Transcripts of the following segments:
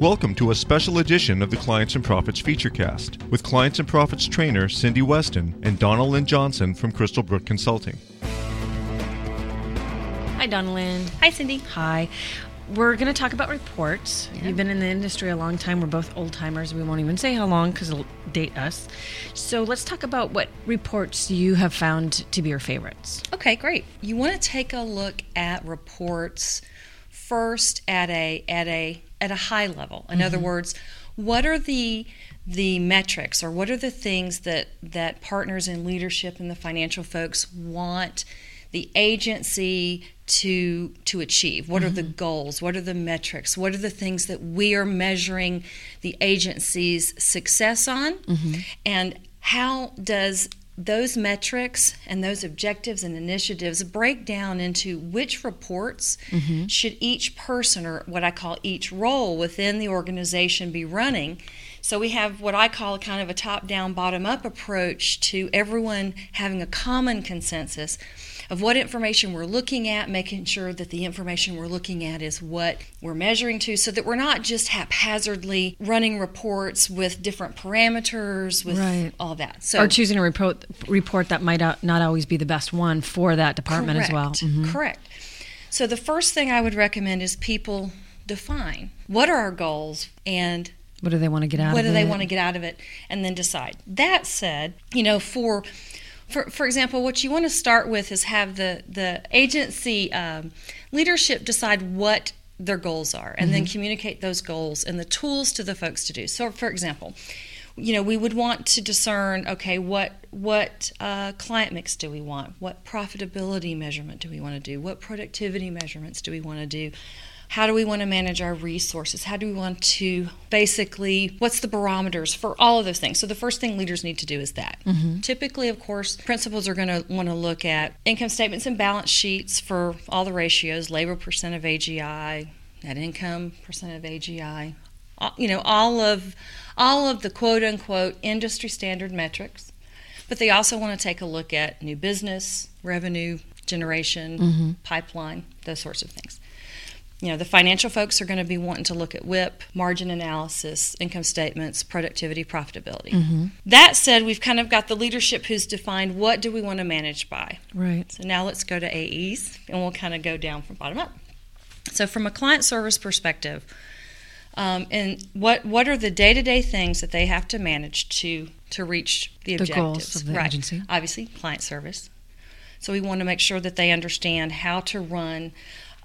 Welcome to a special edition of the Clients and Profits Featurecast with Clients and Profits trainer Cindy Westen and Donna Lynn Johnson from Crystal Brook Consulting. Hi, Donna Lynn. Hi, Cindy. Hi. We're going to talk about reports. Yeah. You've been in the industry a long time. We're both old timers. We won't even say how long because it'll date us. So let's talk about what reports you have found to be your favorites. Okay, great. You want to take a look at reports first at a at a at a high level. In other mm-hmm. words, what are the the metrics or what are the things that that partners in leadership and the financial folks want the agency to to achieve? What are the mm-hmm. goals? What are the metrics? What are the things that we are measuring the agency's success on? Mm-hmm. And how does those metrics and those objectives and initiatives break down into which reports mm-hmm. should each person or what I call each role within the organization be running. So we have what I call a kind of a top down, bottom up approach to everyone having a common consensus of what information we're looking at, making sure that the information we're looking at is what we're measuring to, so that we're not just haphazardly running reports with different parameters, with Right. all that. So or choosing a report, report that might not always be the best one for that department as well. Correct. Mhm. Correct. So the first thing I would recommend is people define what are our goals and What do they want to get out what of do they want to get out of it and then decide. That said, you know, for for, for example, what you want to start with is have the, the agency um, leadership decide what their goals are and then communicate those goals and the tools to the folks to do. So, for example, you know, we would want to discern, okay, what what uh, client mix do we want? What profitability measurement do we want to do? What productivity measurements do we want to do? How do we want to manage our resources? How do we want to basically, what's the barometers for all of those things? So, the first thing leaders need to do is that. Mm-hmm. Typically, of course, principals are going to want to look at income statements and balance sheets for all the ratios labor percent of AGI, net income percent of AGI, all- you know, all of, all of the quote unquote industry standard metrics. But they also want to take a look at new business, revenue generation, mm-hmm. pipeline, those sorts of things. You know, the financial folks are going to be wanting to look at WIP, margin analysis, income statements, productivity, profitability. That said, we've kind of got the leadership who's defined what do we want to manage by. Right. So now let's go to AEs and we'll kind of go down from bottom up. So from a client service perspective, um, and what what are the day to day things that they have to manage to to reach the The objectives? goals of the right. agency. Obviously, client service. So we want to make sure that they understand how to run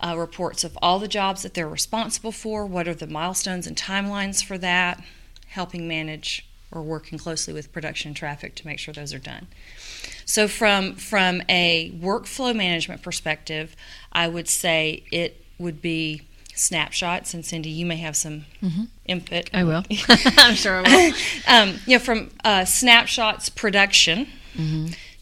uh, reports of all the jobs that they're responsible for. What are the milestones and timelines for that? Helping manage or working closely with production traffic to make sure those are done. So from from a workflow management perspective, I would say it would be snapshots. And Cindy, you may have some input. I will. I'm sure I will. um, you know, from uh, snapshots, production,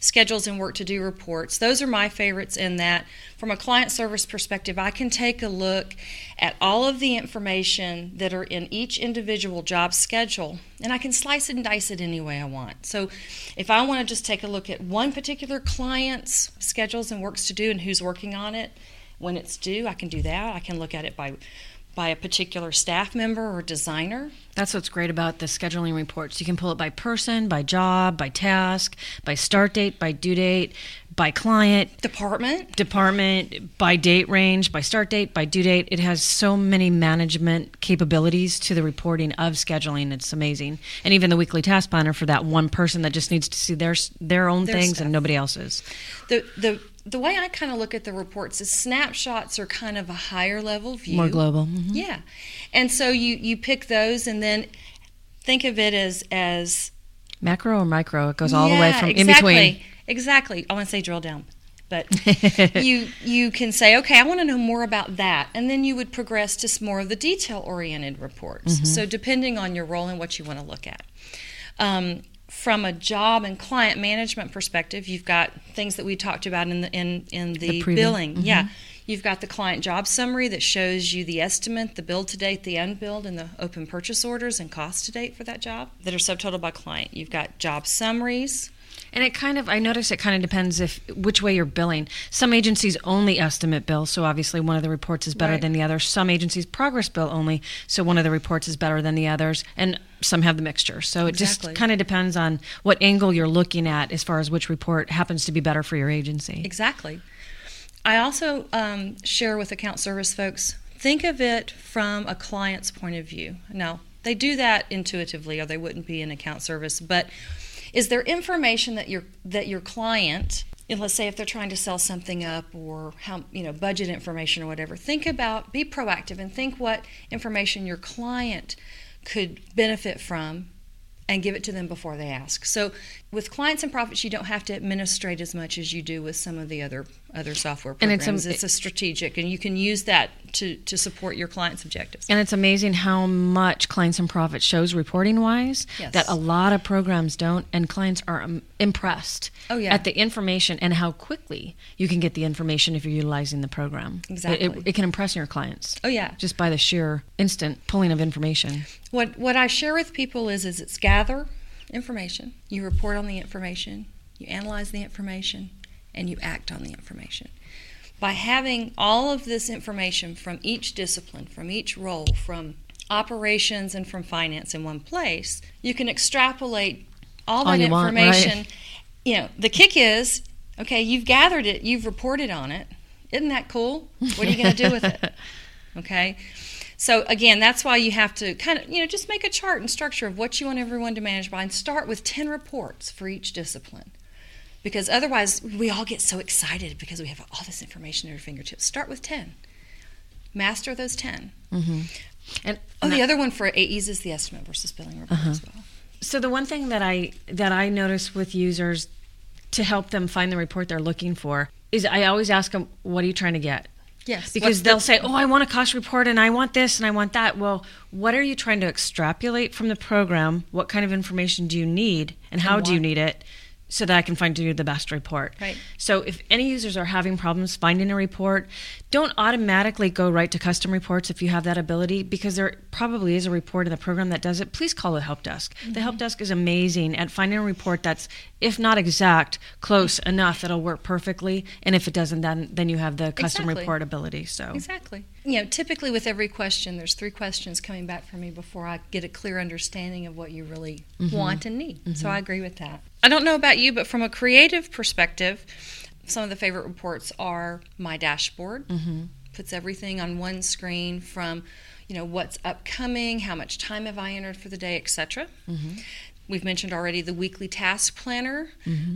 schedules, and work to do reports. Those are my favorites. In that, from a client service perspective, I can take a look at all of the information that are in each individual job schedule, and I can slice and dice it any way I want. So, if I want to just take a look at one particular client's schedules and works to do, and who's working on it, when it's due, I can do that. I can look at it by by a particular staff member or designer. That's what's great about the scheduling reports. You can pull it by person, by job, by task, by start date, by due date, by client, Department, department, by date range, by start date, by due date. It has so many management capabilities to the reporting of scheduling. It's amazing. And even the weekly task planner for that one person that just needs to see their their own Their things stuff. and nobody else's. the the the way I kind of look at the reports is snapshots are kind of a higher level view. More global. Mhm. Yeah, and so you you pick those and then think of it as as Macro or micro, it goes all the way Yeah, from in exactly, between. Exactly. I want to say drill down, but you you can say, okay, I want to know more about that, and then you would progress to some more of the detail oriented reports. Mm-hmm. So depending on your role and what you want to look at. Um, from a job and client management perspective, you've got things that we talked about in the in in the, The billing. Yeah, mm-hmm. you've got the client job summary that shows you the estimate, the bill to date, the unbilled, and the open purchase orders and cost to date for that job that are subtotaled by client. You've got job summaries. And it kind of, I notice it kind of depends if which way you're billing. Some agencies only estimate bill, so obviously one of the reports is better Right. than the other. Some agencies progress bill only, so one of the reports is better than the others. And some have the mixture. So it just kind of depends on what angle you're looking at as far as which report happens to be better for your agency. Exactly. I also um, share with account service folks think of it from a client's point of view. Now, they do that intuitively, or they wouldn't be in account service. But is there information that your that your client, let's say if they're trying to sell something up or how you know budget information or whatever, think about be proactive and think what information your client could benefit from and give it to them before they ask. So with clients and profits, you don't have to administrate as much as you do with some of the other other software And it's programs. a- It's, a strategic, and you can use that to, to support your clients' objectives. And it's amazing how much clients and profits shows reporting wise Yes. that a lot of programs don't, and clients are um, impressed Oh, yeah. at the information and how quickly you can get the information if you're utilizing the program. It- Exactly. It, it can impress your clients Oh yeah. just by the sheer instant pulling of information. What what I share with people is is it's gather information, you report on the information, you analyze the information, and you act on the information. By having all of this information from each discipline, from each role, from operations and from finance in one place, you can extrapolate all All that you want, right. information. You know, the kick is, okay, you've gathered it, you've reported on it. Isn't that cool? What are you going to do with it? Okay. So again, that's why you have to kind of, you know, just make a chart and structure of what you want everyone to manage by and start with 10 reports for each discipline. Because otherwise, we all get so excited because we have all this information at our fingertips. Start with 10. Master those 10. Mm-hmm. And Oh, the other one for AEs is the estimate versus billing report uh-huh. as well. So the one thing that I that I notice with users to help them find the report they're looking for is I always ask them, "What are you trying to get?" Yes. Because the- they'll say, "Oh, I want a cost report and I want this and I want that." Well, what are you trying to extrapolate from the program? What kind of information do you need and how do you need it? So that I can find you the best report. Right. So if any users are having problems finding a report, don't automatically go right to custom reports if you have that ability because there probably is a report in the program that does it. Please call the help desk. The Mm-hmm. help desk is amazing at finding a report that's if not exact, close enough that'll work perfectly. And if it doesn't, then then you have the custom Exactly. report ability. So Exactly. You know, typically with every question, there's three questions coming back from me before I get a clear understanding of what you really mm-hmm. want and need. So mm-hmm. I agree with that. I don't know about you, but from a creative perspective, some of the favorite reports are my dashboard. Mm-hmm. Puts everything on one screen from, you know, what's upcoming, how much time have I entered for the day, etc. We've mentioned already the weekly task planner.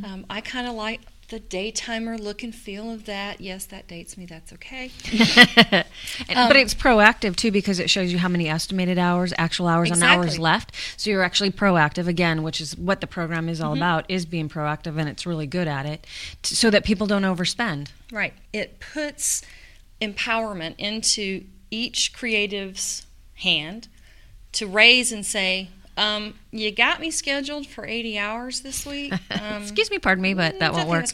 Um, I kind of like the daytimer look and feel of that. Yes, that dates me. That's okay. And- Um, but it's proactive too because it shows you how many estimated hours, actual hours, and hours left. So you're actually proactive again, which is what the program is all Mm-hmm. about, is being proactive, and it's really good at it, t- so that people don't overspend. Right. It puts empowerment into each creative's hand to raise and say, um, you got me scheduled for 80 hours this week. Um, Excuse me, pardon me, but that won't work.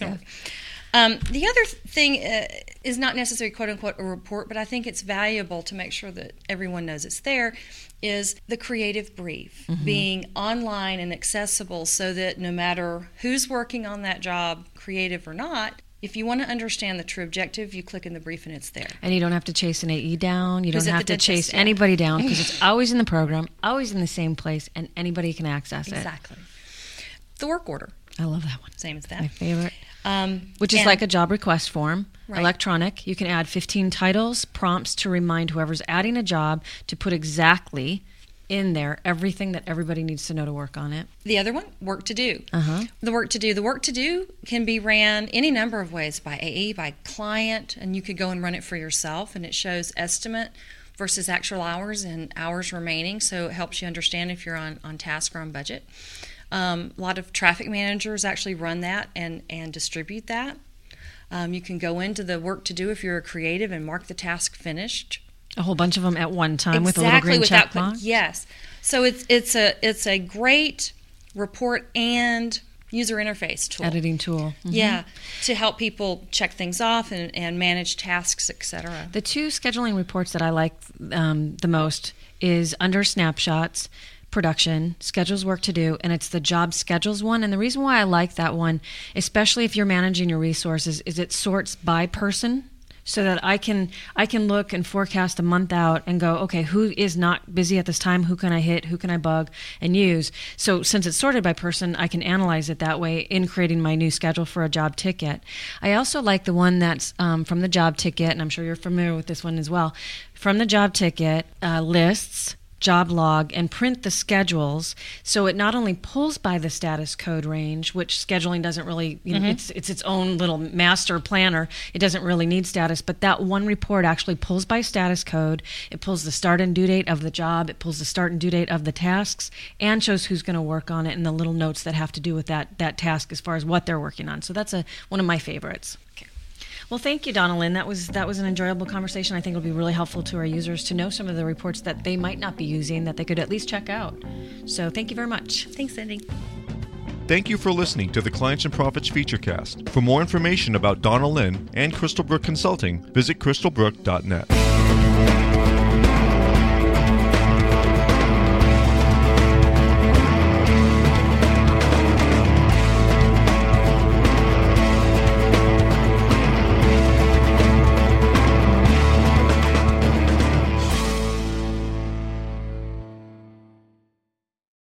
Um, the other thing uh, is not necessarily quote unquote a report, but I think it's valuable to make sure that everyone knows it's there. Is the creative brief Mm-hmm. being online and accessible so that no matter who's working on that job, creative or not, if you want to understand the true objective, you click in the brief and it's there. And you don't have to chase an AE down. You don't have to chase yeah. anybody down because it's always in the program, always in the same place, and anybody can access it. Exactly. The work order, I love that one. same as that. My favorite. Um, Which is and- like a job request form, Right. electronic. You can add 15 titles, prompts to remind whoever's adding a job to put exactly in there everything that everybody needs to know to work on it. The other one, work to do. Uh-huh. The work to do. The work to do can be ran any number of ways by AE, by client, and you could go and run it for yourself, and it shows estimate versus actual hours and hours remaining, so it helps you understand if you're on, on task or on budget. Um, a lot of traffic managers actually run that and, and distribute that. Um, you can go into the work to do if you're a creative and mark the task finished A whole bunch of them at one time with a little green check. Yes. So it's it's a it's a great report and user interface tool. Editing tool. Mhm. Yeah, to help people check things off and, and manage tasks, etc. The two scheduling reports that I like um, the most is under snapshots, production, schedules work to do, and it's the job schedules one. And the reason why I like that one, especially if you're managing your resources, is it sorts by person so that I can I can look and forecast a month out and go, okay, who is not busy at this time? Who can I hit? Who can I bug and use? So since it's sorted by person, I can analyze it that way in creating my new schedule for a job ticket. I also like the one that's um, from the job ticket, and I'm sure you're familiar with this one as well. From the job ticket uh, lists job log and print the schedules so it not only pulls by the status code range which scheduling doesn't really you know mm-hmm. it's it's its own little master planner it doesn't really need status but that one report actually pulls by status code it pulls the start and due date of the job it pulls the start and due date of the tasks and shows who's going to work on it and the little notes that have to do with that that task as far as what they're working on so that's a one of my favorites okay. Well, thank you, Donna Lynn. That was that was an enjoyable conversation. I think it'll be really helpful to our users to know some of the reports that they might not be using that they could at least check out. So, thank you very much. Thanks, Cindy. Thank you for listening to the Clients and Profits Featurecast. For more information about Donna Lynn and Crystal Brook Consulting, visit crystalbrook.net.